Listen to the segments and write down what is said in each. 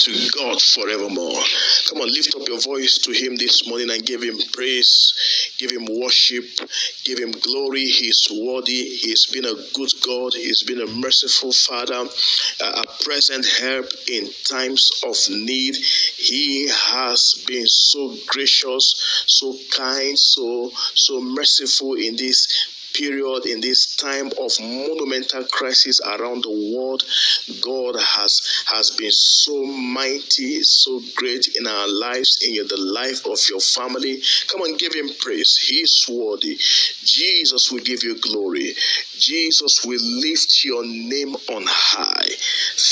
to God forevermore. Come on, lift up your voice to Him this morning and give Him praise, give Him worship, give Him glory. He's worthy. He's been a good God. He's been a merciful Father, a present help in times of need. He has been so gracious, so kind, so so merciful in this period, in this time of monumental crisis around the world, God has has been so mighty, so great in our lives, in the life of your family. Come on, give him praise. He's worthy. Jesus will give you glory. Jesus will lift your name on high.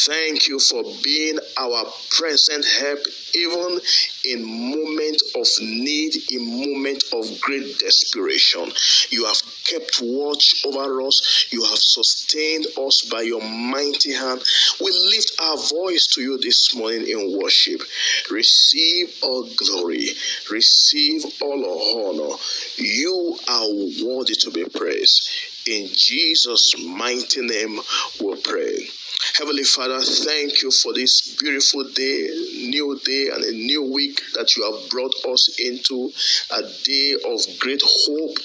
Thank you for being our present help, even in moment of need, in moment of great desperation. You have kept watch over us. You have sustained us by your mighty hand. We lift our voice to you this morning in worship. Receive all glory, receive all honor. You are worthy to be praised. In Jesus' mighty name, we pray. Heavenly Father, thank you for this beautiful day, new day, and a new week that you have brought us into, a day of great hope.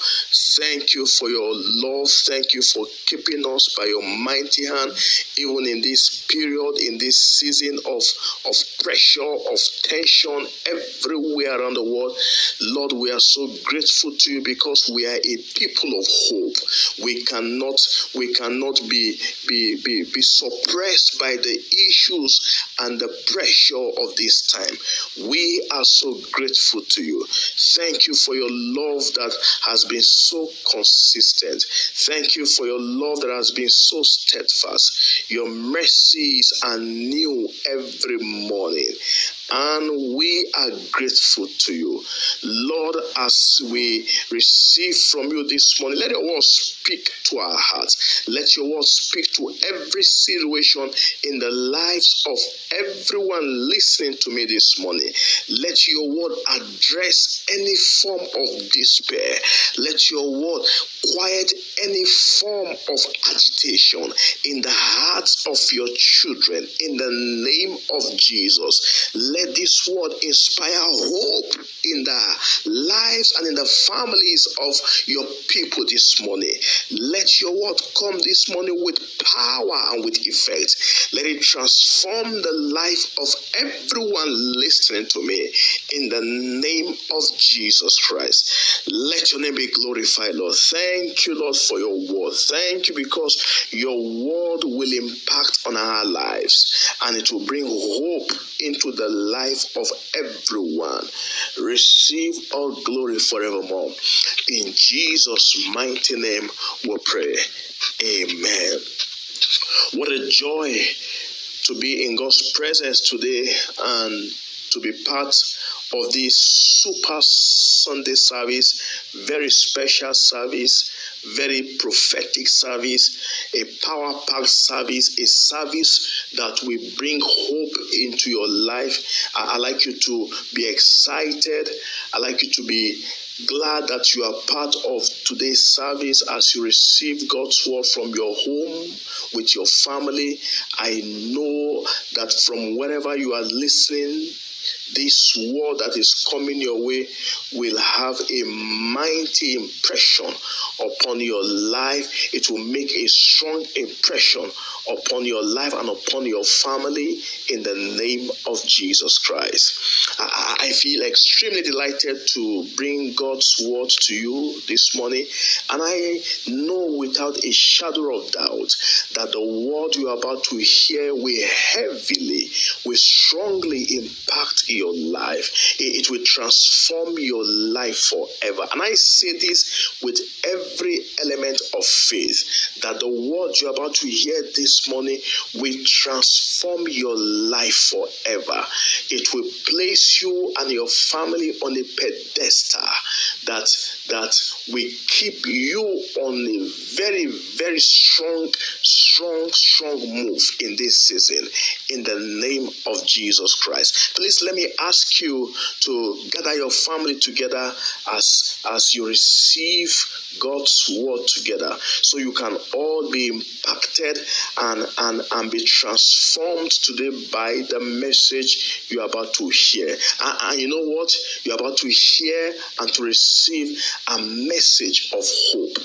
Thank you for your love. Thank you for keeping us by your mighty hand, even in this period, in this season of, of pressure, of tension everywhere around the world. Lord, we are so grateful to you because we are a people of hope. We cannot, we cannot be, be, be, be suppressed by the issues and the pressure of this time. We are so grateful to you. Thank you for your love that has been so consistent. Thank you for your love that has been so steadfast. Your mercies are new every morning and we are grateful to you. Lord, as we receive from you this morning, let your word speak to our hearts. Let your word speak to every situation in the lives of everyone listening to me this morning. Let your word address any form of despair. Let your word quiet any form of agitation in the hearts of your children in the name of Jesus. Let this word inspire hope in the lives and in the families of your people this morning. Let your word come this morning with power and with effect. Let it transform the life of everyone listening to me in the name of Jesus Christ. Let your name be glorified, Lord. Thank you, Lord, for your word. Thank you because your word will impact on our lives and it will bring hope into the life of everyone. Receive all glory forevermore. In Jesus' mighty name we pray. Amen. What a joy to be in God's presence today and to be part of this super Sunday service, very special service, very prophetic service, a power packed service, a service that will bring hope into your life. I, I like you to be excited. I like you to be glad that you are part of today's service as you receive God's word from your home with your family. I know that from wherever you are listening, this word that is coming your way will have a mighty impression upon your life. It will make a strong impression upon your life and upon your family in the name of Jesus Christ. I, I feel extremely delighted to bring God's word to you this morning, and I know without a shadow of doubt that the word you are about to hear will heavily, will strongly impact your life. It, it will transform your life forever. And I say this with every element of faith that the word you're about to hear this morning will transform your life forever. It will place you and your family on a pedestal that that will keep you on a very very strong strong strong move in this season in the name of Jesus Christ. Please let me ask you to gather your family together as, as you receive God's word together so you can all be impacted and, and, and be transformed today by the message you're about to hear. And, and you know what? You're about to hear and to receive a message of hope.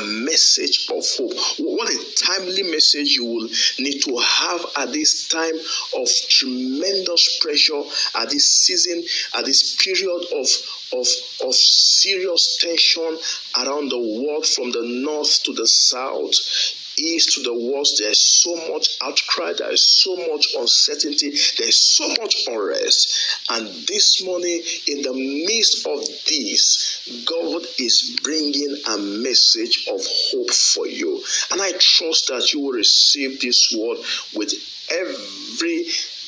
A message of hope. What a timely message you will need to have at this time of tremendous pressure, at this season, at this period of, of, of serious tension around the world from the north to the south east to the west, there's so much outcry, there is so much uncertainty, there's so much unrest. And this morning, in the midst of this, God is bringing a message of hope for you. And I trust that you will receive this word with every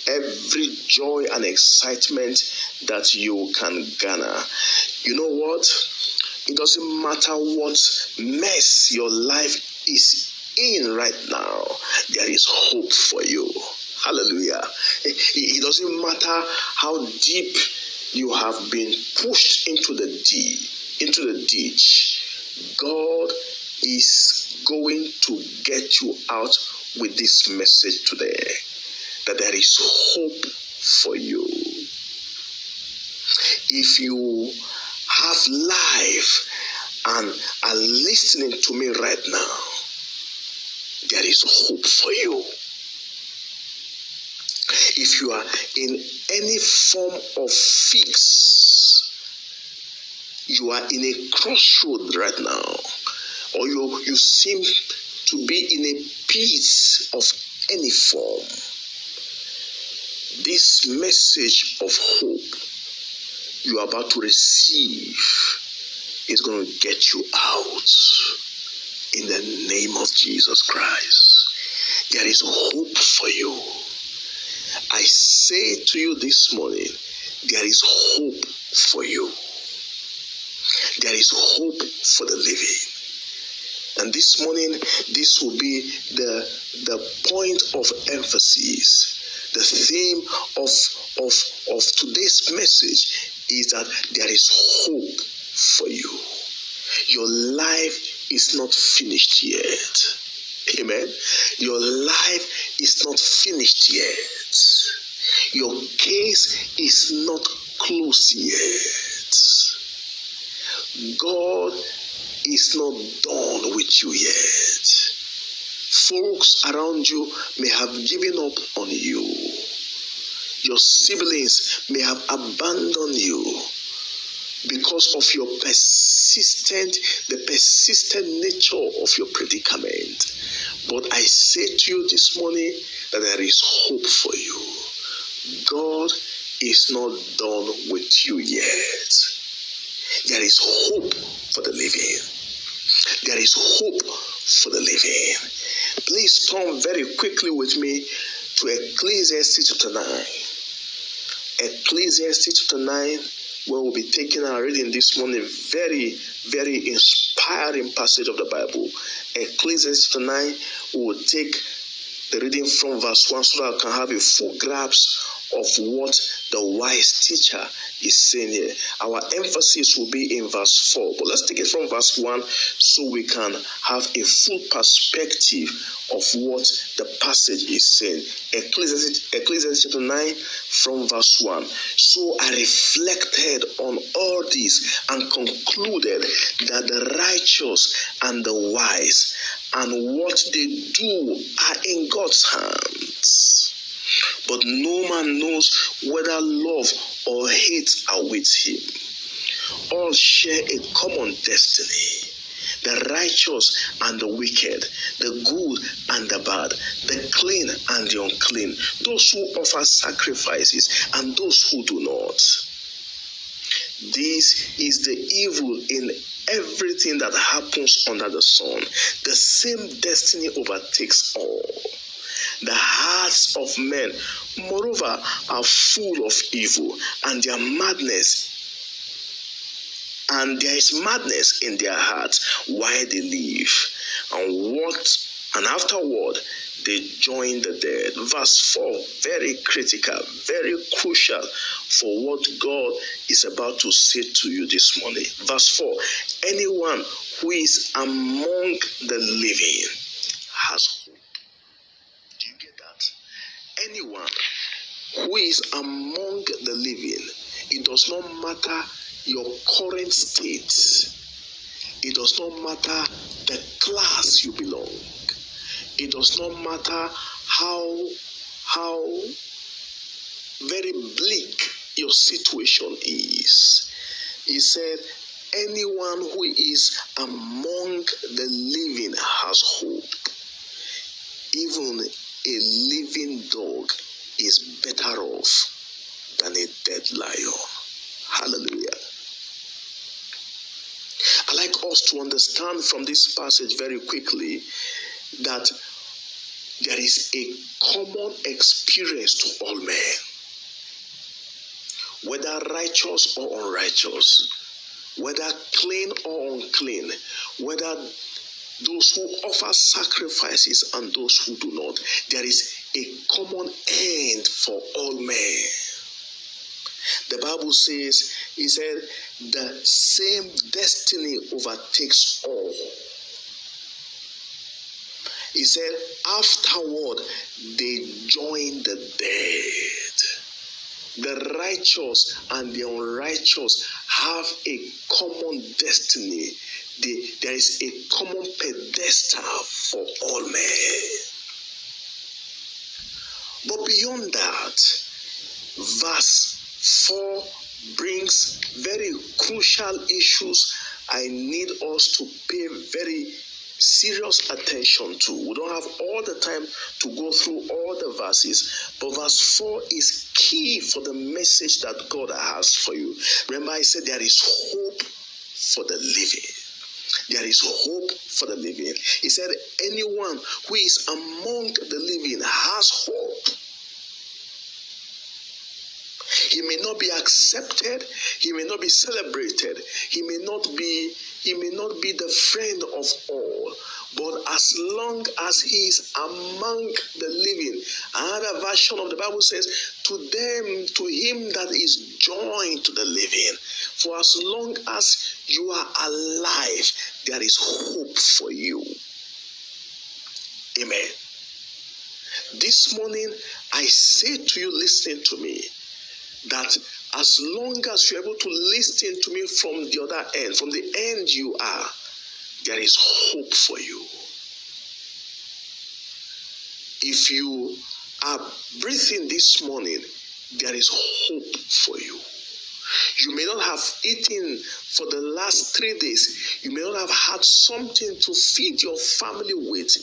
every joy and excitement that you can garner. You know what? It doesn't matter what mess your life is in right now, there is hope for you. Hallelujah. It, doesn't matter how deep you have been pushed into the deep, into the ditch. God is going to get you out with this message today that there is hope for you. If you have life and are listening to me right now, there is hope for you. If you are in any form of fix, you are in a crossroad right now, or you, you seem to be in a pit of any form. This message of hope you are about to receive is going to get you out in the name of Jesus Christ. There is hope for you. I say to you this morning, there is hope for you. There is hope for the living. And this morning, this will be the, the point of emphasis. The theme of, of, of today's message is that there is hope for you. Your life is not finished yet. Amen. Your life is not finished yet. Your case is not closed yet. God is not done with you yet. Folks around you may have given up on you. Your siblings may have abandoned you because of your persistent, the persistent nature of your predicament. But I say to you this morning that there is hope for you. God is not done with you yet. There is hope for the living. There is hope for the living. Please turn very quickly with me to Ecclesiastes chapter 9. Ecclesiastes chapter 9 where we'll be taking our reading this morning. Very, very inspiring passage of the Bible. Ecclesiastes chapter 9, we will take the reading from verse 1 so that I can have a full grasp of what the wise teacher is saying here. Our emphasis will be in verse 4, but let's take it from verse 1 so we can have a full perspective of what the passage is saying. Ecclesiastes, Ecclesiastes chapter 9 from verse 1. So I reflected on all this and concluded that the righteous and the wise and what they do are in God's hands. But no man knows whether love or hate awaits him. All share a common destiny the righteous and the wicked, the good and the bad, the clean and the unclean, those who offer sacrifices and those who do not. This is the evil in everything that happens under the sun. The same destiny overtakes all. The hearts of men, moreover, are full of evil, and their madness and there is madness in their hearts while they live. And what and afterward they join the dead. Verse 4, very critical, very crucial for what God is about to say to you this morning. Verse 4 Anyone who is among the living has hope. Do you get that? Anyone who is among the living, it does not matter your current state, it does not matter the class you belong it does not matter how how very bleak your situation is. He said, anyone who is among the living has hope. Even a living dog is better off than a dead lion. Hallelujah. I like us to understand from this passage very quickly that there is a common experience to all men, whether righteous or unrighteous, whether clean or unclean, whether those who offer sacrifices and those who do not. There is a common end for all men. The Bible says, He said, the same destiny overtakes all. He said, afterward, they joined the dead. The righteous and the unrighteous have a common destiny. The, there is a common pedestal for all men. But beyond that, verse 4 brings very crucial issues I need us to pay very serious attention to. We don't have all the time to go through all the verses, but verse 4 is key for the message that God has for you. Remember, I said there is hope for the living. There is hope for the living. He said, Anyone who is among the living has hope. He may not be accepted, he may not be celebrated, he may not be he may not be the friend of all, but as long as he is among the living. Another version of the Bible says, To them, to him that is joined to the living. For as long as you are alive, there is hope for you. Amen. This morning, I say to you, listening to me, that as long as you're able to listen to me from the other end, from the end you are, there is hope for you. If you are breathing this morning, there is hope for you. You may not have eaten for the last three days. You may not have had something to feed your family with.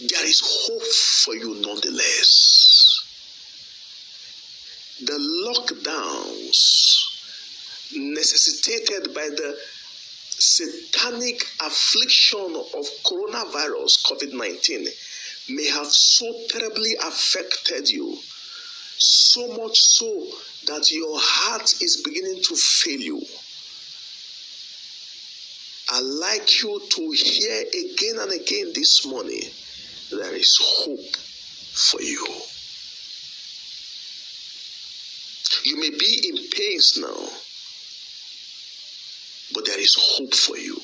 There is hope for you nonetheless the lockdowns necessitated by the satanic affliction of coronavirus COVID 19 may have so terribly affected you, so much so that your heart is beginning to fail you. I'd like you to hear again and again this morning there is hope for you. You may be in pains now, but there is hope for you.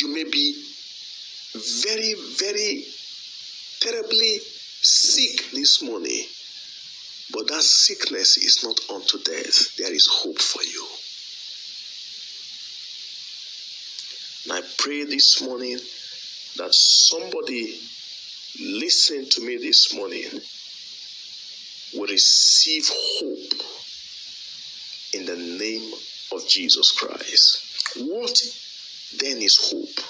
You may be very, very terribly sick this morning, but that sickness is not unto death. There is hope for you. And I pray this morning that somebody listen to me this morning will receive hope in the name of Jesus Christ. What then is hope?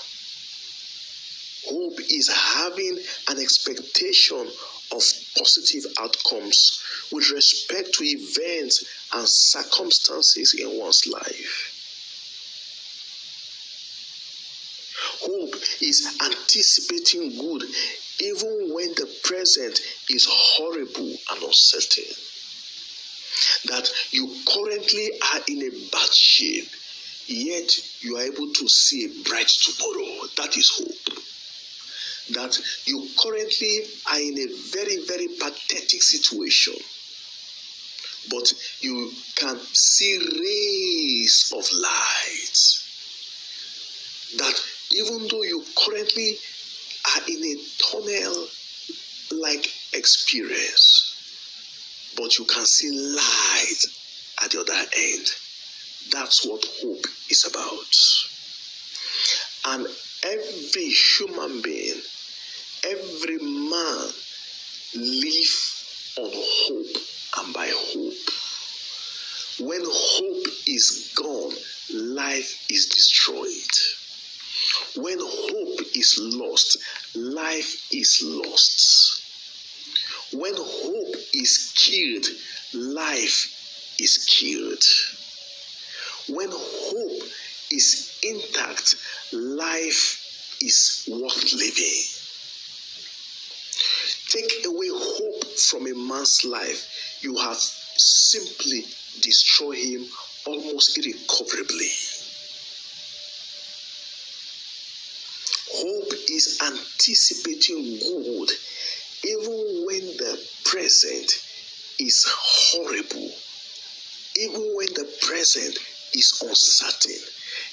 Hope is having an expectation of positive outcomes with respect to events and circumstances in one's life. Hope is anticipating good even when the present is horrible and uncertain. That you currently are in a bad shape, yet you are able to see a bright tomorrow. That is hope. That you currently are in a very, very pathetic situation, but you can see rays of light. That even though you currently are in a tunnel like experience, but you can see light at the other end. That's what hope is about. And every human being, every man live on hope and by hope. When hope is gone, life is destroyed. When hope is lost, life is lost. When hope is killed, life is killed. When hope is intact, life is worth living. Take away hope from a man's life, you have simply destroyed him almost irrecoverably. Hope is anticipating good even when the present is horrible, even when the present is uncertain,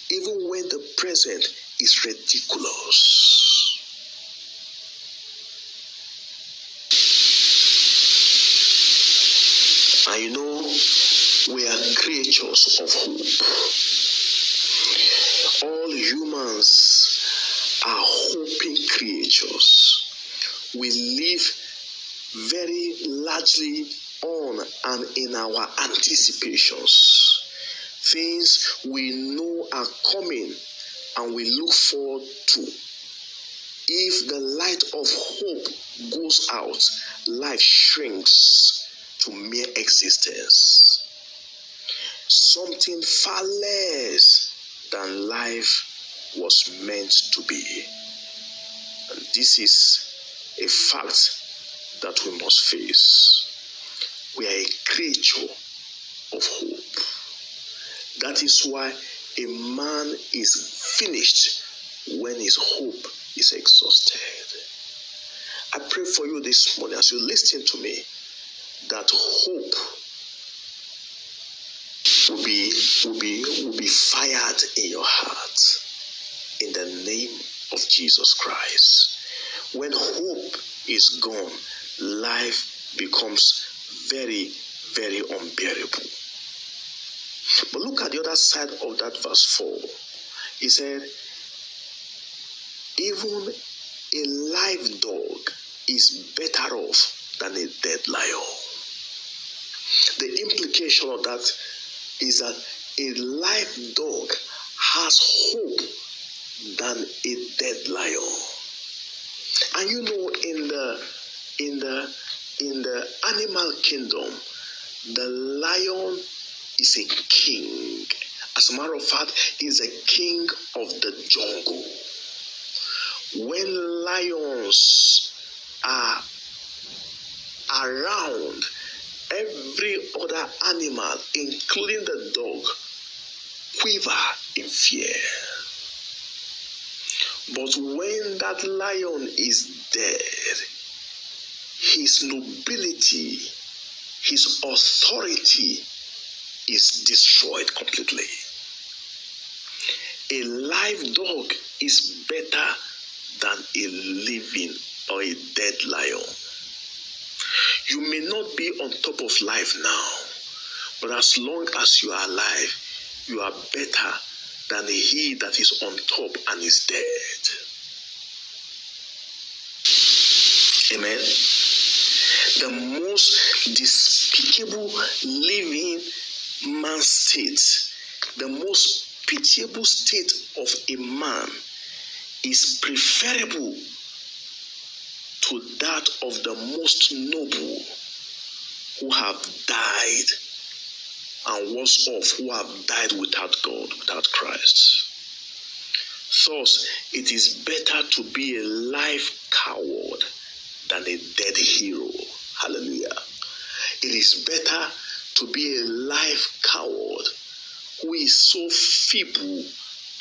even when the present is ridiculous. And you know, we are creatures of hope. All humans We live very largely on and in our anticipations. Things we know are coming and we look forward to. If the light of hope goes out, life shrinks to mere existence. Something far less than life was meant to be. And this is a fact that we must face. We are a creature of hope. That is why a man is finished when his hope is exhausted. I pray for you this morning as you listen to me that hope will be will be will be fired in your heart in the name of Jesus Christ. When hope is gone, life becomes very, very unbearable. But look at the other side of that verse 4. He said, Even a live dog is better off than a dead lion. The implication of that is that a live dog has hope than a dead lion. And you know, in the in the in the animal kingdom, the lion is a king. As a matter of fact, he's a king of the jungle. When lions are around, every other animal, including the dog, quiver in fear. But when that lion is dead, his nobility, his authority is destroyed completely. A live dog is better than a living or a dead lion. You may not be on top of life now, but as long as you are alive, you are better than he that is on top and is dead. Amen. The most despicable living man state, the most pitiable state of a man is preferable to that of the most noble who have died and worse off who have died without God, without Christ. Thus, it is better to be a live coward than a dead hero. Hallelujah. It is better to be a live coward who is so feeble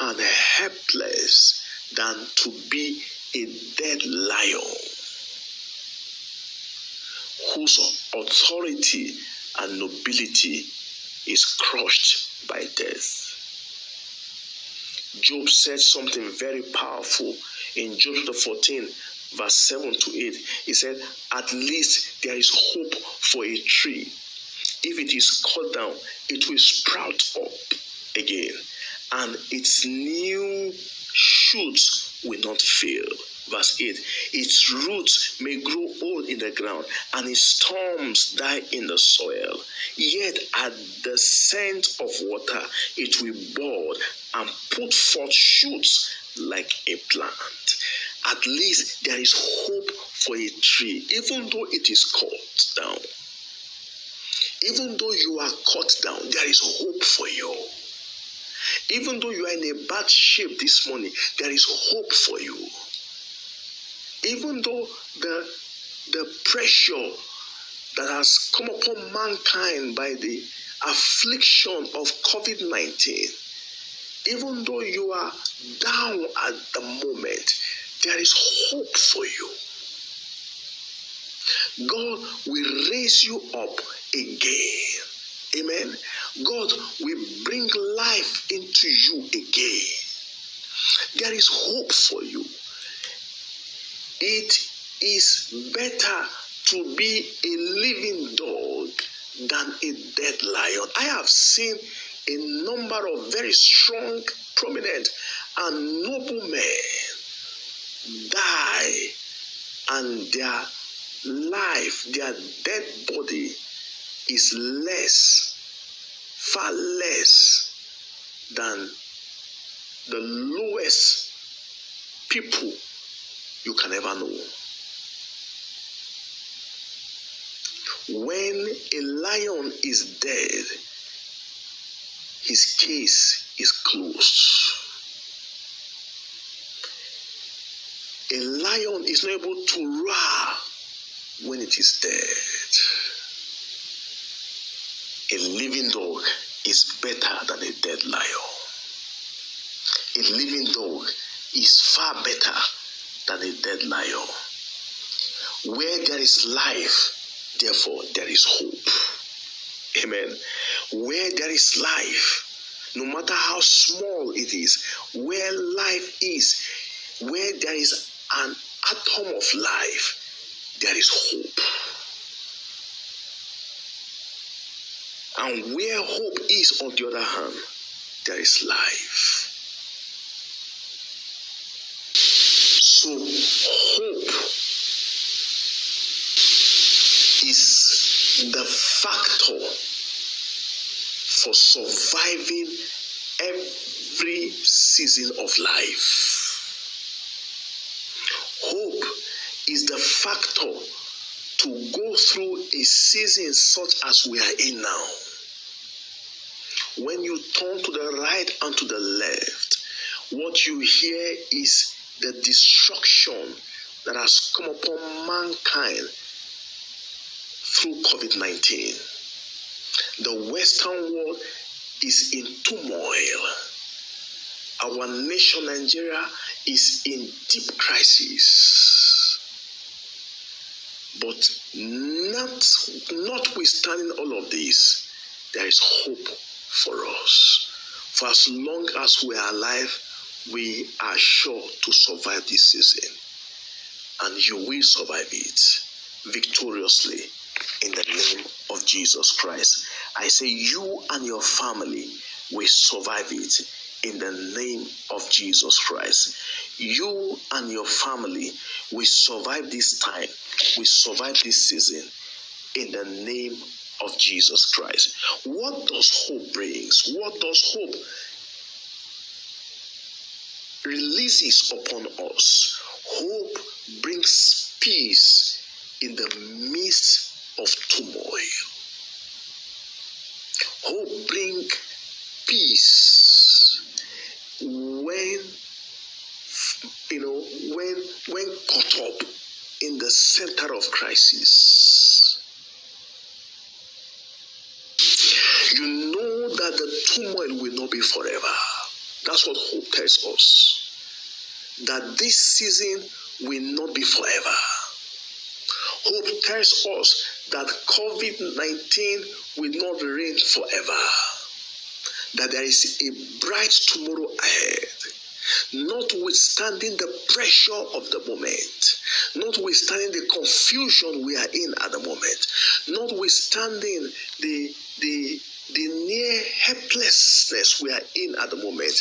and helpless than to be a dead lion whose authority and nobility is crushed by death. Job said something very powerful in Job chapter 14, verse 7 to 8. He said, At least there is hope for a tree. If it is cut down, it will sprout up again, and its new shoots will not fail. Verse 8 Its roots may grow old in the ground, and its storms die in the soil. Yet at the scent of water, it will bud and put forth shoots like a plant. At least there is hope for a tree, even though it is cut down. Even though you are cut down, there is hope for you. Even though you are in a bad shape this morning, there is hope for you. Even though the, the pressure that has come upon mankind by the affliction of COVID 19, even though you are down at the moment, there is hope for you. God will raise you up again. Amen. God will bring life into you again. There is hope for you. It is better to be a living dog than a dead lion. I have seen a number of very strong, prominent, and noble men die, and their life, their dead body is less, far less than the lowest people you can ever know. When a lion is dead, his case is closed. A lion is not able to roar when it is dead. A living dog is better than a dead lion. A living dog is far better than a dead lion. Where there is life, therefore there is hope. Amen. Where there is life, no matter how small it is, where life is, where there is an atom of life, there is hope. And where hope is, on the other hand, there is life. So, hope is the factor for surviving every season of life. Hope is the factor to go through a season such as we are in now. When you turn to the right and to the left, what you hear is the destruction that has come upon mankind through COVID 19. The Western world is in turmoil. Our nation, Nigeria, is in deep crisis. But not, notwithstanding all of this, there is hope for us. For as long as we are alive, we are sure to survive this season. And you will survive it victoriously in the name of Jesus Christ. I say, you and your family will survive it in the name of Jesus Christ. You and your family will survive this time, will survive this season in the name of Jesus Christ. What does hope brings? What does hope releases upon us. Hope brings peace in the midst of turmoil. Hope brings peace when you know when when caught up in the center of crisis. You know that the turmoil will not be forever. That's what hope tells us. That this season will not be forever. Hope tells us that COVID 19 will not reign forever. That there is a bright tomorrow ahead notwithstanding the pressure of the moment, notwithstanding the confusion we are in at the moment, notwithstanding the the the near helplessness we are in at the moment,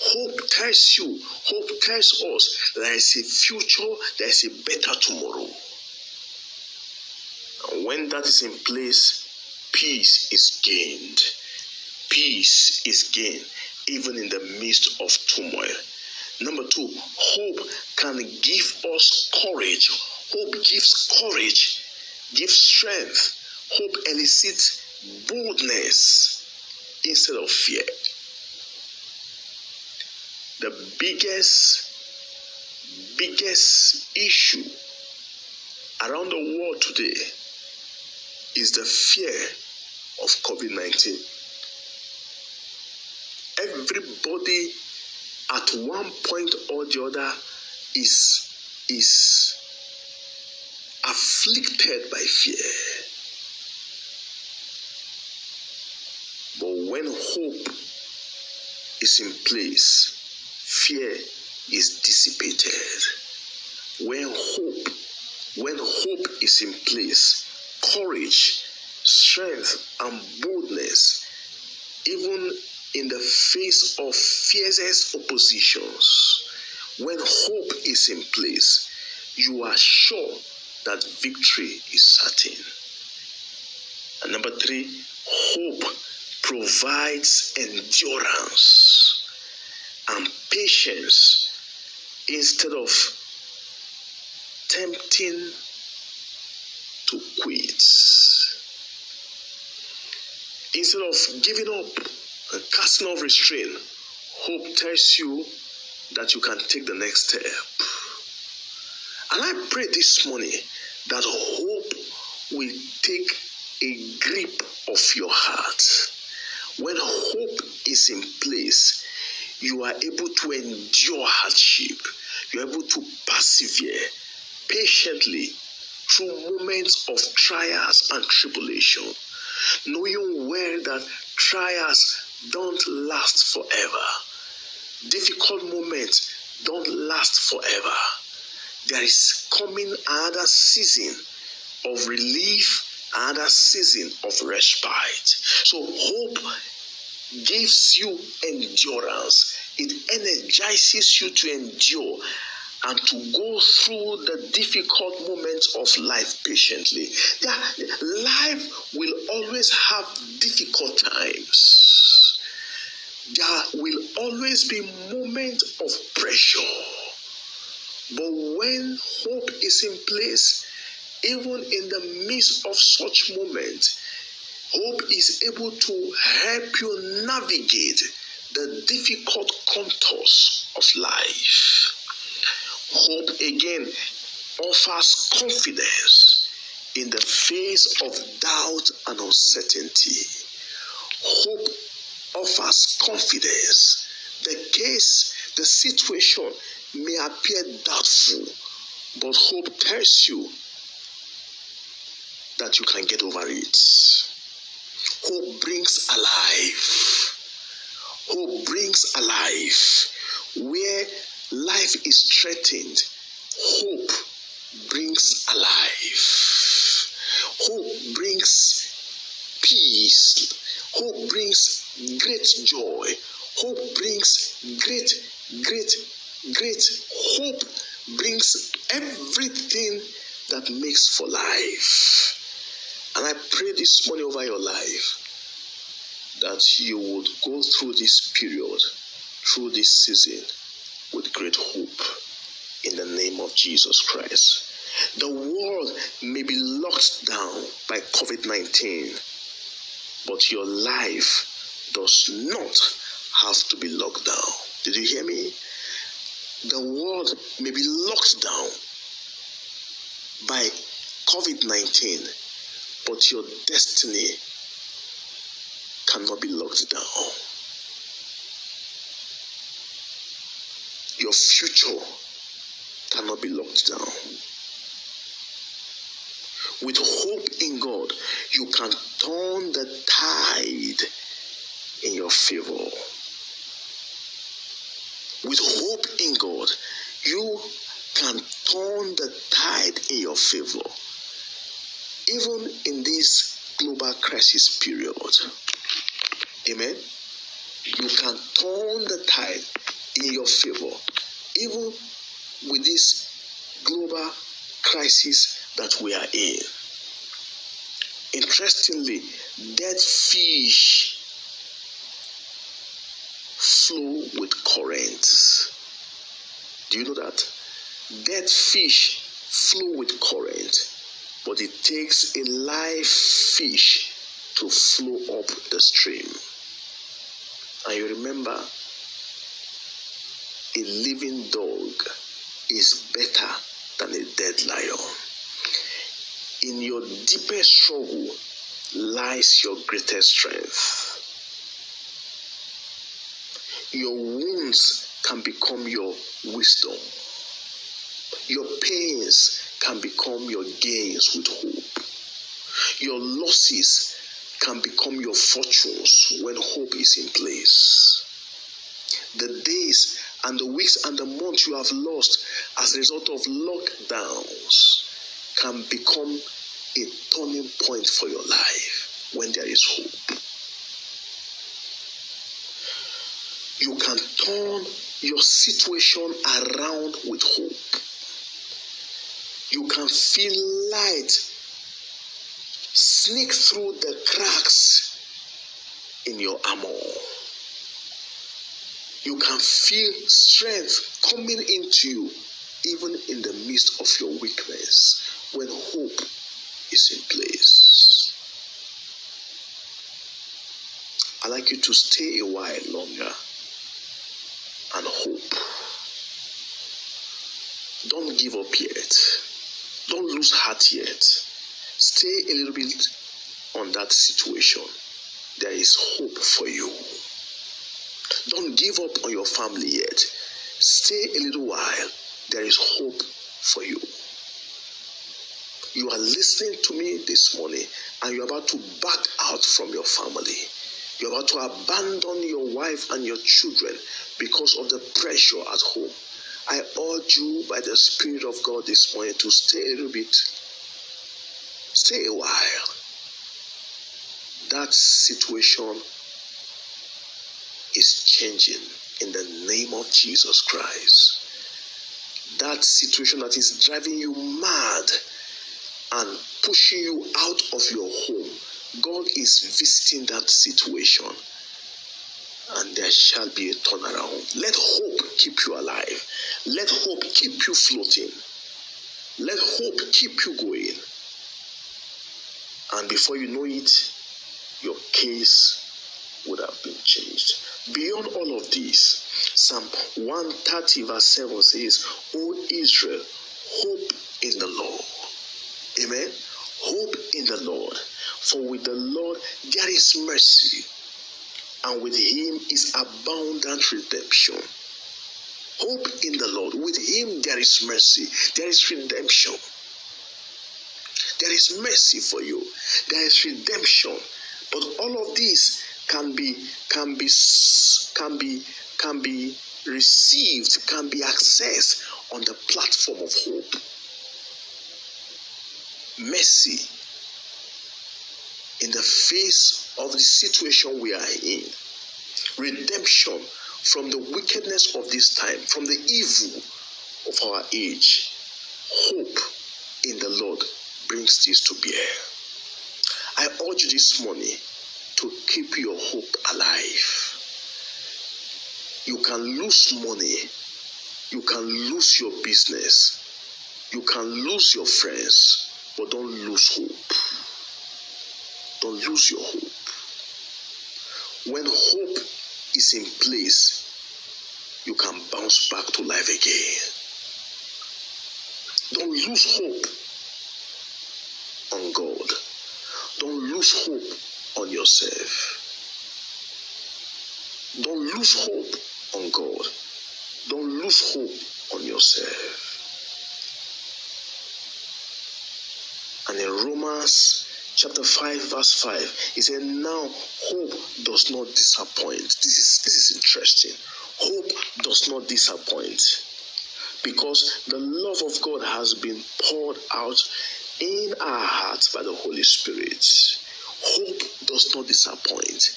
hope tells you, hope tells us there is a future, there is a better tomorrow. And when that is in place, peace is gained. Peace is gained even in the midst of turmoil. Number two, hope can give us courage. Hope gives courage, gives strength. Hope elicits boldness instead of fear. The biggest, biggest issue around the world today is the fear of COVID 19 everybody at one point or the other is is afflicted by fear but when hope is in place fear is dissipated when hope when hope is in place courage strength and boldness even in the face of fiercest oppositions, when hope is in place, you are sure that victory is certain. And number three, hope provides endurance and patience instead of tempting to quit. Instead of giving up and casting off restraint, hope tells you that you can take the next step. And I pray this morning that hope will take a grip of your heart. When hope is in place, you are able to endure hardship. You're able to persevere patiently through moments of trials and tribulation, knowing well that trials don't last forever. Difficult moments don't last forever. There is coming another season of relief, another season of respite. So hope gives you endurance. It energizes you to endure and to go through the difficult moments of life patiently. Life will always have difficult times there will always be moments of pressure. But when hope is in place, even in the midst of such moments, hope is able to help you navigate the difficult contours of life. Hope again offers confidence in the face of doubt and uncertainty. Hope offers confidence. The case, the situation may appear doubtful, but hope tells you that you can get over it. Hope brings alive. Hope brings alive. Where life is threatened, hope brings alive. Hope brings peace. Hope brings great joy. Hope brings great, great, great hope, brings everything that makes for life. And I pray this morning over your life that you would go through this period, through this season, with great hope in the name of Jesus Christ. The world may be locked down by COVID 19, but your life does not have to be locked down. Did you hear me? The world may be locked down by COVID 19, but your destiny cannot be locked down. Your future cannot be locked down. With hope in God, you can turn the tide in your favor. With hope in God, you can turn the tide in your favor. Even in this global crisis period. Amen. You can turn the tide in your favor. Even with this global crisis that we are in. Interestingly, dead fish flow with currents. Do you know that? Dead fish flow with current, but it takes a live fish to flow up the stream. And you remember, a living dog is better than a dead lion. In your deepest struggle lies your greatest strength. Your wounds can become your wisdom. Your pains can become your gains with hope. Your losses can become your fortunes when hope is in place. The days and the weeks and the months you have lost as a result of lockdowns can become a turning point for your life when there is hope. You can turn your situation around with hope. You can feel light sneak through the cracks in your armor. You can feel strength coming into you even in the midst of your weakness when hope is in place. I'd like you to stay a while longer and hope. Don't give up yet. Don't lose heart yet. Stay a little bit on that situation. There is hope for you. Don't give up on your family yet. Stay a little while. There is hope for you. You are listening to me this morning and you're about to back out from your family. You're about to abandon your wife and your children because of the pressure at home. I urge you by the Spirit of God this morning to stay a little bit. Stay a while. That situation is changing in the name of Jesus Christ. That situation that is driving you mad and pushing you out of your home, God is visiting that situation and there shall be a turnaround. Let hope keep you alive. Let hope keep you floating. Let hope keep you going. And before you know it, your case would have been changed. Beyond all of this, Psalm 130, verse 7 says, O Israel, hope in the Lord. Amen. Hope in the Lord. For with the Lord there is mercy, and with him is abundant redemption. Hope in the Lord. With him there is mercy, there is redemption. There is mercy for you. There is redemption. But all of these can be can be can be can be received, can be accessed on the platform of hope. Mercy in the face of the situation we are in. Redemption from the wickedness of this time, from the evil of our age. Hope in the Lord brings this to bear. I urge you this morning to keep your hope alive. You can lose money, you can lose your business, you can lose your friends, but don't lose hope. Don't lose your hope. When hope is in place, you can bounce back to life again. Don't lose hope on God. Don't lose hope on yourself. Don't lose hope on God. Don't lose hope on yourself. And in Romans chapter 5, verse 5, he said, Now hope does not disappoint. This is this is interesting. Hope does not disappoint. Because the love of God has been poured out in our hearts by the Holy Spirit. Hope does not disappoint.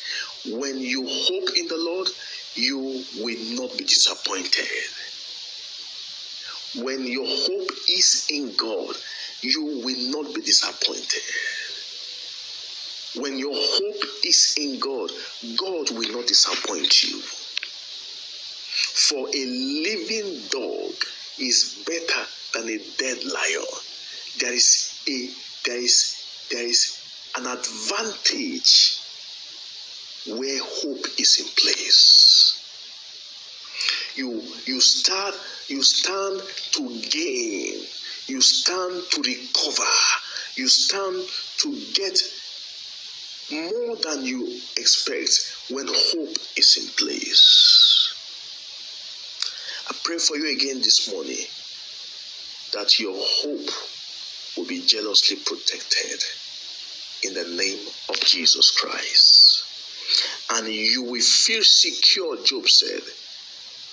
When you hope in the Lord, you will not be disappointed. When your hope is in God, you will not be disappointed. When your hope is in God, God will not disappoint you. For a living dog is better than a dead lion. There is a there is there is an advantage where hope is in place. You you start you stand to gain, you stand to recover, you stand to get more than you expect when hope is in place. I pray for you again this morning that your hope will be jealously protected in the name of Jesus Christ. And you will feel secure, Job said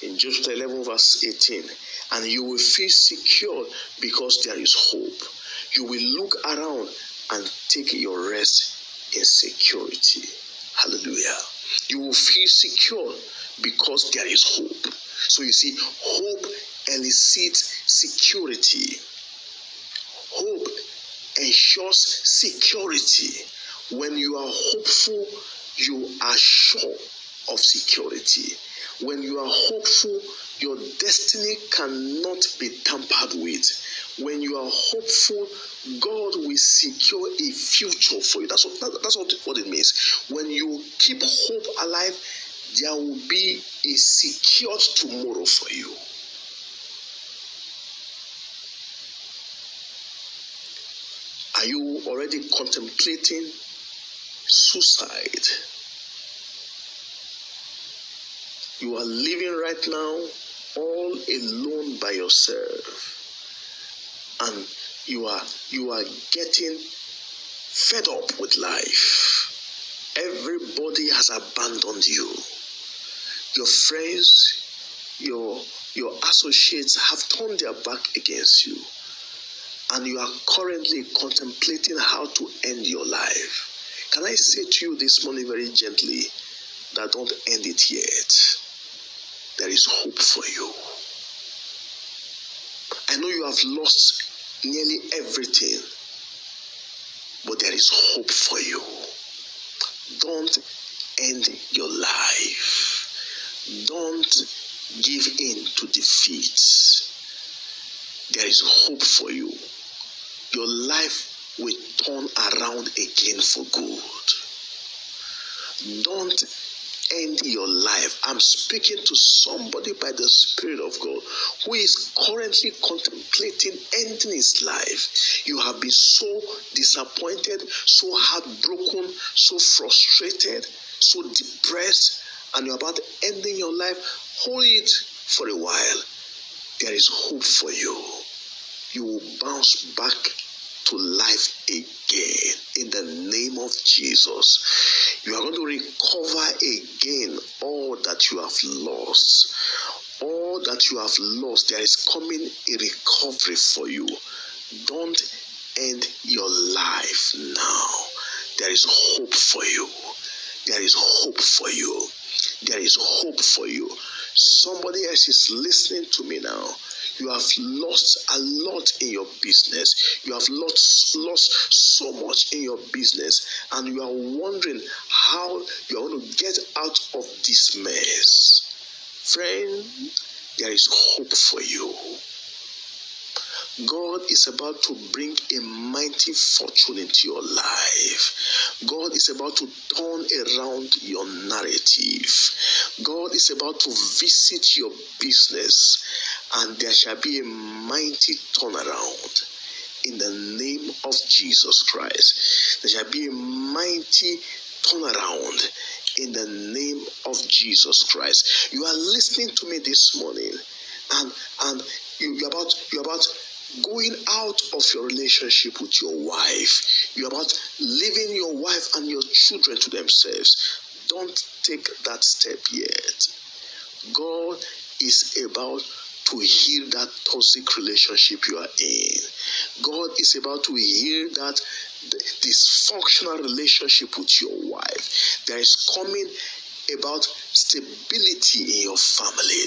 in Job 11, verse 18. And you will feel secure because there is hope. You will look around and take your rest in security. Hallelujah. You will feel secure because there is hope. So you see, hope elicits security. Hope ensures security. When you are hopeful, you are sure of security. When you are hopeful, your destiny cannot be tampered with. When you are hopeful, God will secure a future for you. That's what, that's what, what it means. When you keep hope alive, there will be a secured tomorrow for you. Are you already contemplating suicide? You are living right now all alone by yourself. And you are you are getting fed up with life. Everybody has abandoned you. Your friends, your your associates have turned their back against you and you are currently contemplating how to end your life, can I say to you this morning very gently that don't end it yet? There is hope for you. I know you have lost nearly everything, but there is hope for you. Don't end your life. Don't give in to defeat. There is hope for you your life will turn around again for good. Don't end your life. I'm speaking to somebody by the Spirit of God who is currently contemplating ending his life. You have been so disappointed, so heartbroken, so frustrated, so depressed, and you're about ending your life. Hold it for a while. There is hope for you. You will bounce back to life again in the name of Jesus. You are going to recover again all that you have lost. All that you have lost, there is coming a recovery for you. Don't end your life now. There is hope for you. There is hope for you. There is hope for you. Somebody else is listening to me now. You have lost a lot in your business. You have lost, lost so much in your business, and you are wondering how you are going to get out of this mess. Friend, there is hope for you. God is about to bring a mighty fortune into your life. God is about to turn around your narrative. God is about to visit your business, and there shall be a mighty turnaround in the name of Jesus Christ. There shall be a mighty turnaround in the name of Jesus Christ. You are listening to me this morning, and and you, you're about you're about going out of your relationship with your wife. You're about leaving your wife and your children to themselves. Don't take that step yet. God is about to heal that toxic relationship you are in. God is about to heal that dysfunctional relationship with your wife. There is coming about stability in your family.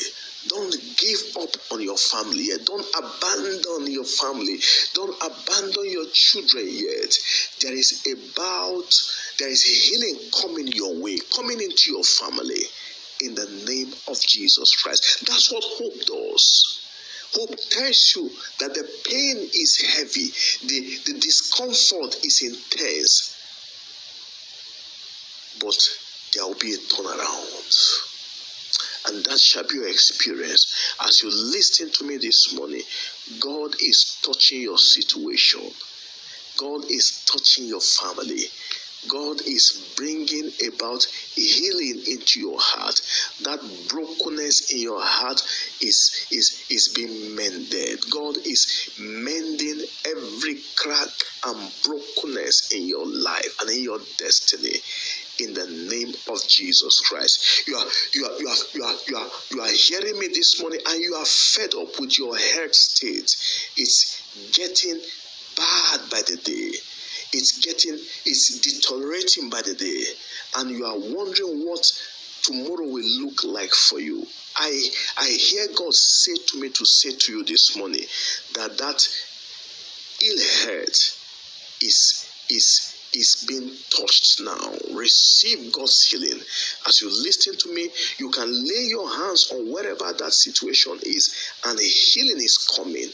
Don't give up on your family yet. Don't abandon your family. Don't abandon your children yet. There is about, there is healing coming your way, coming into your family in the name of Jesus Christ. That's what hope does. Hope tells you that the pain is heavy, the, the discomfort is intense, but there will be a turnaround. And that shall be your experience. As you listen to me this morning, God is touching your situation. God is touching your family. God is bringing about healing into your heart. That brokenness in your heart is, is, is being mended. God is mending every crack and brokenness in your life and in your destiny in the name of Jesus Christ. You are you are you are you are you are you are hearing me this morning and you are fed up with your health state. It's getting bad by the day it's getting it's deteriorating by the day and you are wondering what tomorrow will look like for you i i hear god say to me to say to you this morning that that ill health is is is being touched now. Receive God's healing. As you listen to me, you can lay your hands on wherever that situation is, and healing is coming.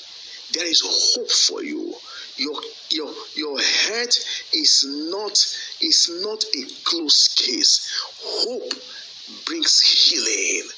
There is hope for you your your your head is not is not a closed case hope brings healing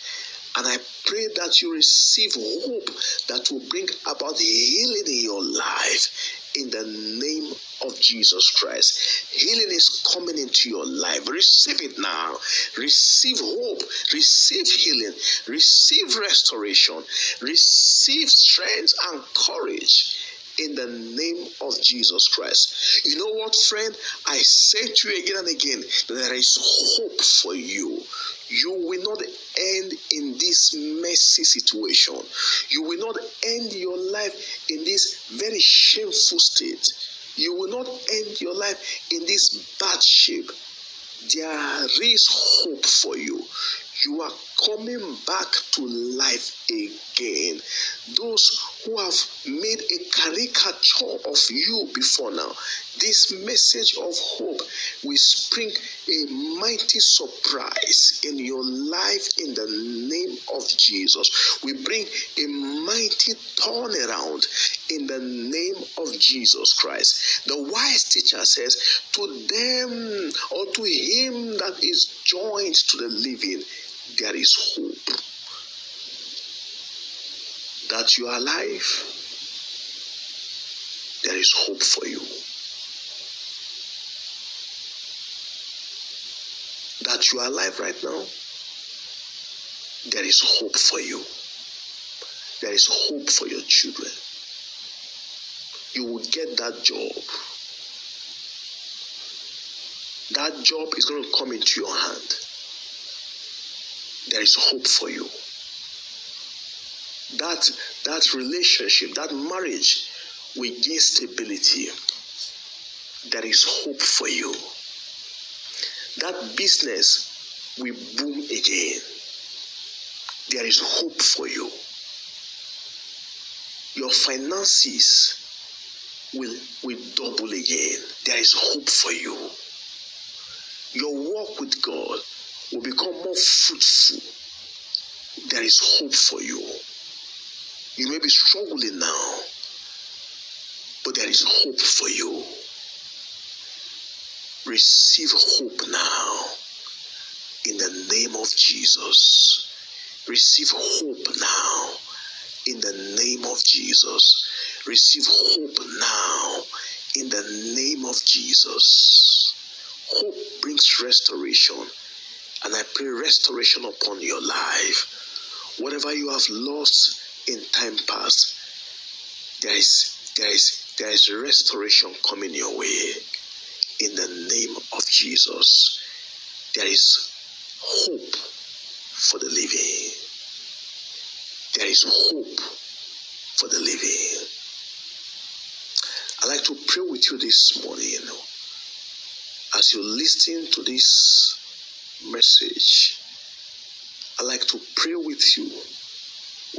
and I pray that you receive hope that will bring about healing in your life in the name of Jesus Christ. Healing is coming into your life. Receive it now. Receive hope. Receive healing. Receive restoration. Receive strength and courage in the name of Jesus Christ. You know what, friend? I say to you again and again there is hope for you. You will not end in this messy situation. You will not end your life in this very shameful state. You will not end your life in this bad shape. There is hope for you you are coming back to life again. Those who have made a caricature of you before now, this message of hope will spring a mighty surprise in your life in the name of Jesus. We bring a mighty turnaround in the name of Jesus Christ. The wise teacher says, To them or to him that is joined to the living, there is hope that you are alive. There is hope for you. That you are alive right now. There is hope for you. There is hope for your children. You will get that job. That job is going to come into your hand there is hope for you. That that relationship, that marriage will gain stability. There is hope for you. That business will boom again. There is hope for you. Your finances will, will double again. There is hope for you. Your walk with God will become more fruitful. There is hope for you. You may be struggling now, but there is hope for you. Receive hope now in the name of Jesus. Receive hope now in the name of Jesus. Receive hope now in the name of Jesus. Hope brings restoration And I pray restoration upon your life. Whatever you have lost in time past, there is there is there is restoration coming your way in the name of Jesus. There is hope for the living. There is hope for the living. I'd like to pray with you this morning as you listen to this message. I'd like to pray with you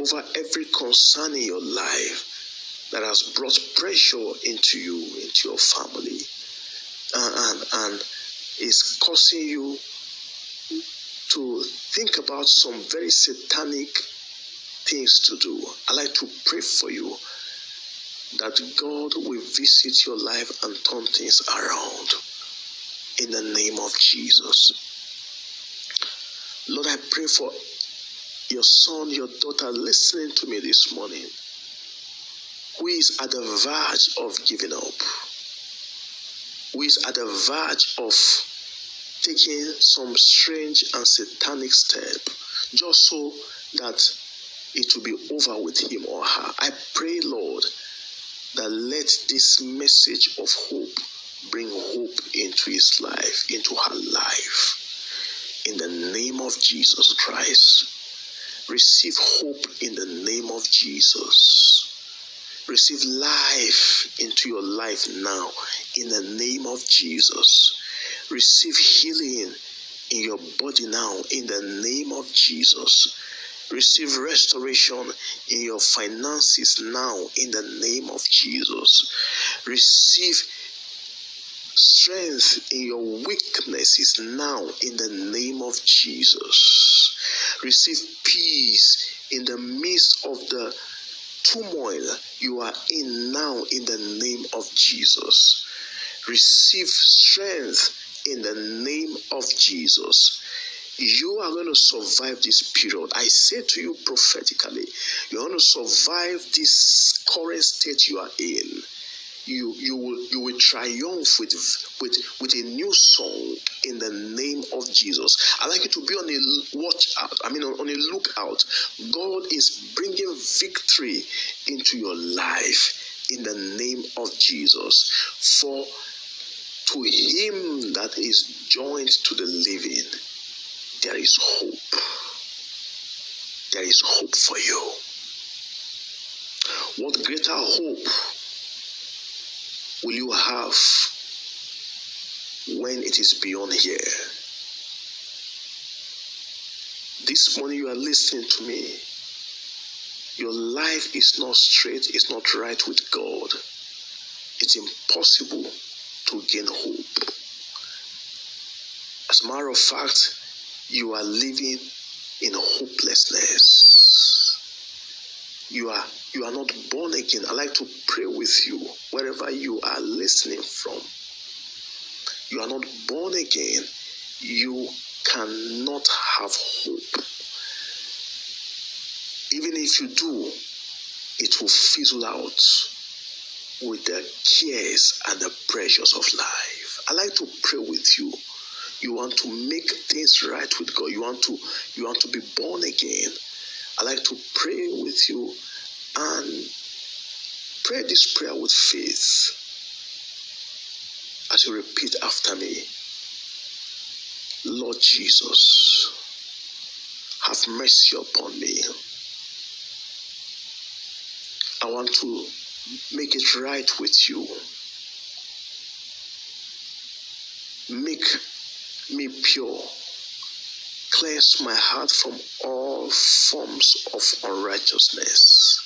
over every concern in your life that has brought pressure into you, into your family, and, and, and is causing you to think about some very satanic things to do. I like to pray for you that God will visit your life and turn things around in the name of Jesus. Lord, I pray for your son, your daughter listening to me this morning who is at the verge of giving up, who is at the verge of taking some strange and satanic step just so that it will be over with him or her. I pray, Lord, that let this message of hope bring hope into his life, into her life. In the name of Jesus Christ, receive hope in the name of Jesus. Receive life into your life now in the name of Jesus. Receive healing in your body now in the name of Jesus. Receive restoration in your finances now in the name of Jesus. Receive strength in your weakness is now in the name of Jesus. Receive peace in the midst of the turmoil you are in now in the name of Jesus. Receive strength in the name of Jesus. You are going to survive this period. I say to you prophetically, you're going to survive this current state you are in you you will you will triumph with with with a new song in the name of Jesus. I like you to be on a watch out. I mean on, on a lookout. God is bringing victory into your life in the name of Jesus. For to him that is joined to the living, there is hope. There is hope for you. What greater hope will you have when it is beyond here? This morning you are listening to me. Your life is not straight, it's not right with God. It's impossible to gain hope. As a matter of fact, you are living in hopelessness. You are you are not born again. I like to pray with you wherever you are listening from. You are not born again. You cannot have hope. Even if you do, it will fizzle out with the cares and the pressures of life. I like to pray with you. You want to make things right with God. You want to you want to be born again. I like to pray with you and pray this prayer with faith as you repeat after me. Lord Jesus, have mercy upon me. I want to make it right with you. Make me pure. Cleanse my heart from all forms of unrighteousness.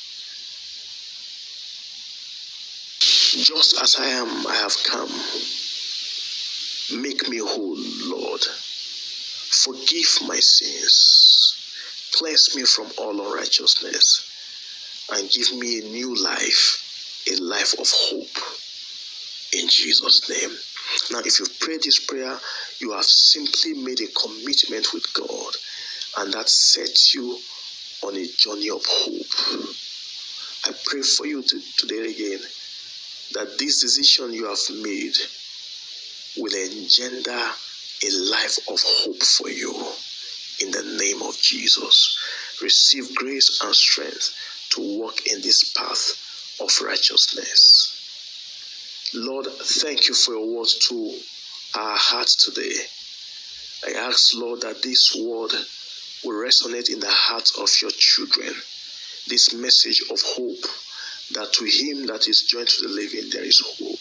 Just as I am, I have come. Make me whole, Lord. Forgive my sins. Cleanse me from all unrighteousness. And give me a new life, a life of hope. In Jesus' name. Now, if you pray this prayer, you have simply made a commitment with God, and that sets you on a journey of hope. I pray for you to, today again that this decision you have made will engender a life of hope for you. in the name of Jesus. Receive grace and strength to walk in this path of righteousness. Lord, thank you for your words to our hearts today. I ask, Lord, that this word will resonate in the hearts of your children. This message of hope that to him that is joined to the living there is hope.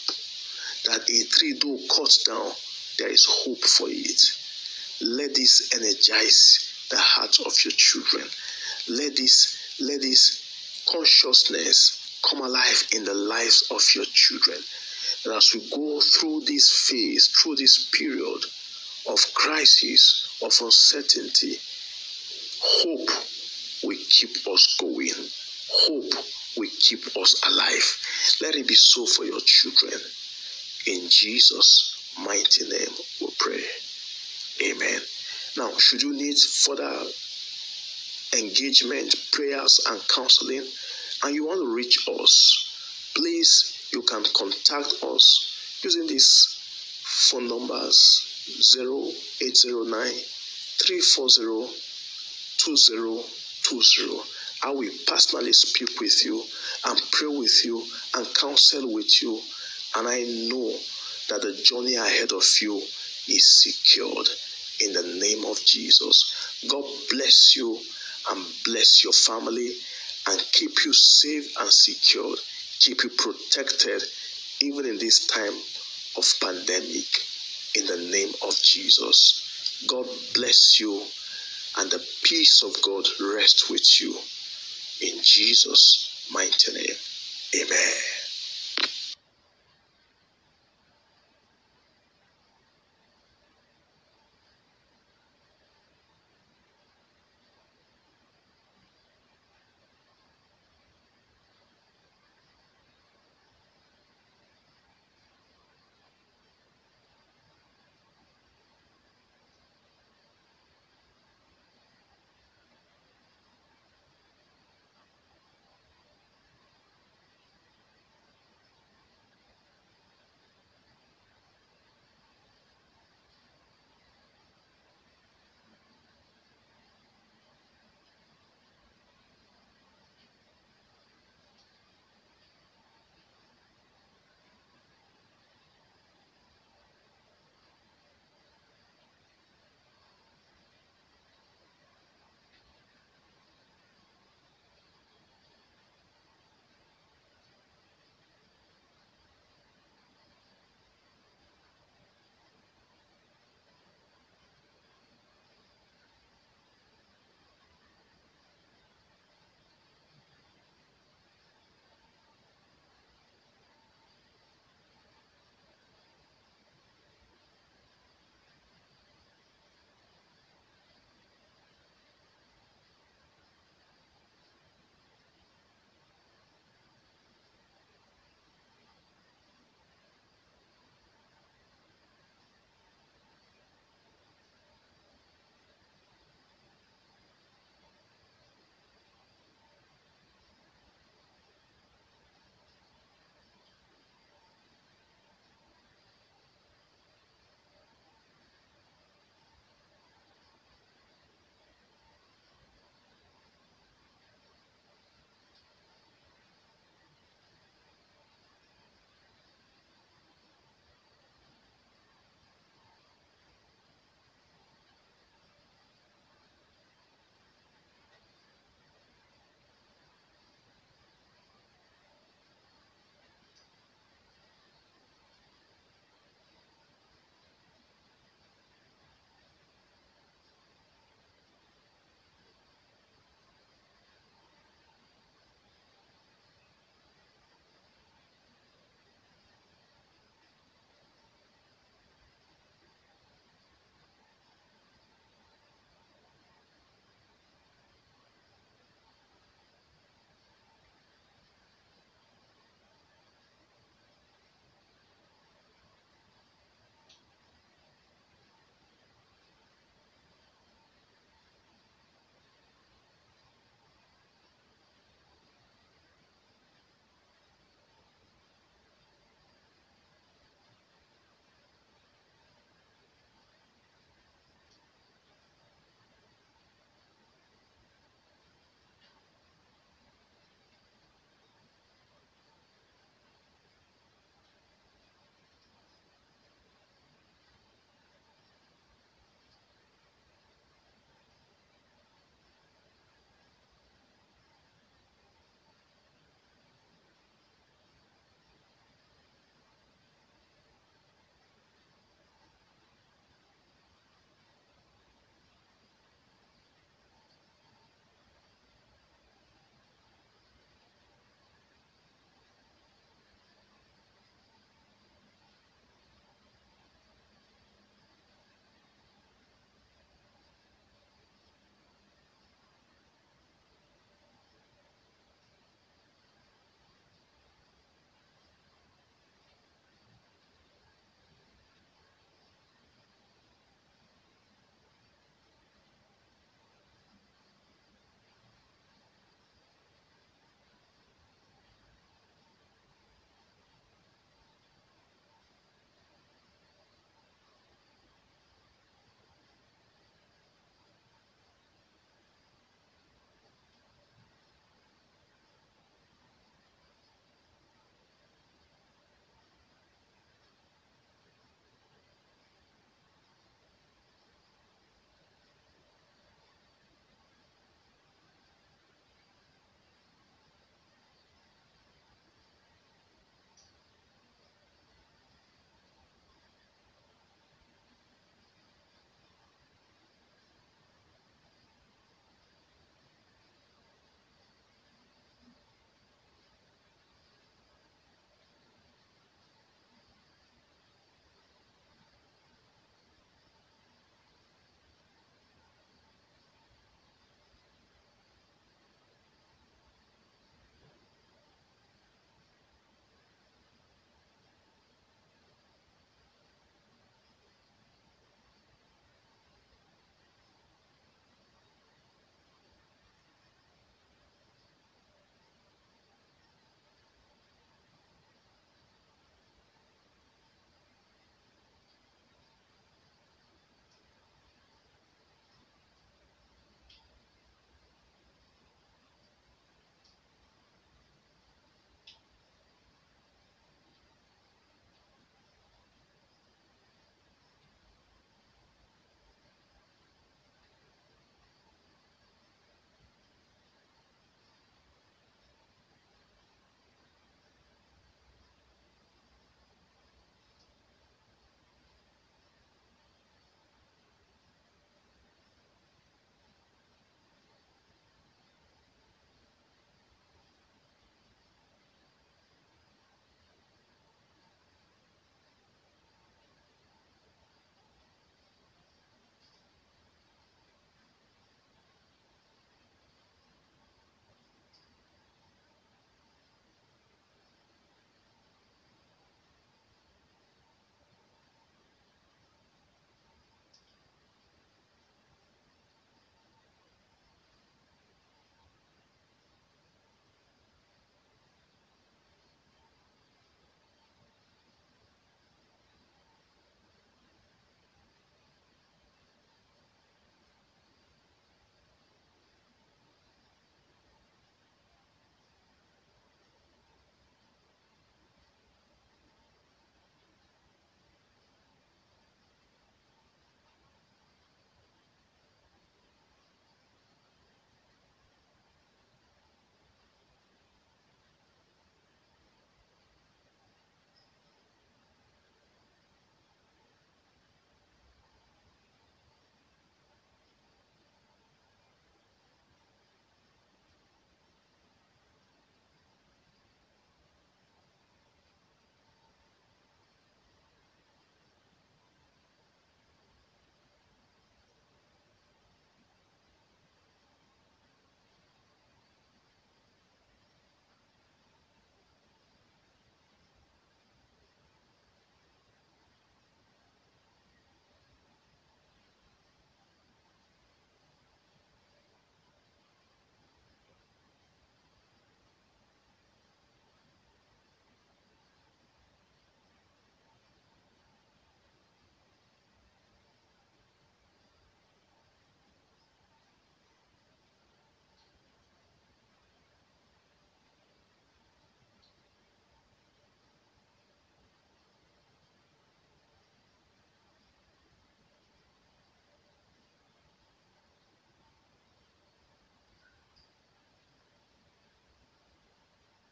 That a tree though cut down, there is hope for it. Let this energize the hearts of your children. Let this let this consciousness come alive in the lives of your children. And as we go through this phase, through this period of crisis, of uncertainty, hope will keep us going. Hope will keep us alive. Let it be so for your children. In Jesus' mighty name, we pray. Amen. Now, should you need further engagement, prayers, and counseling, and you want to reach us, please you can contact us using these phone numbers 0809 340 2020. I will personally speak with you and pray with you and counsel with you, and I know that the journey ahead of you is secured in the name of Jesus. God bless you and bless your family and keep you safe and secured, keep you protected even in this time of pandemic in the name of Jesus. God bless you and the peace of God rest with you in Jesus' mighty name. Amen.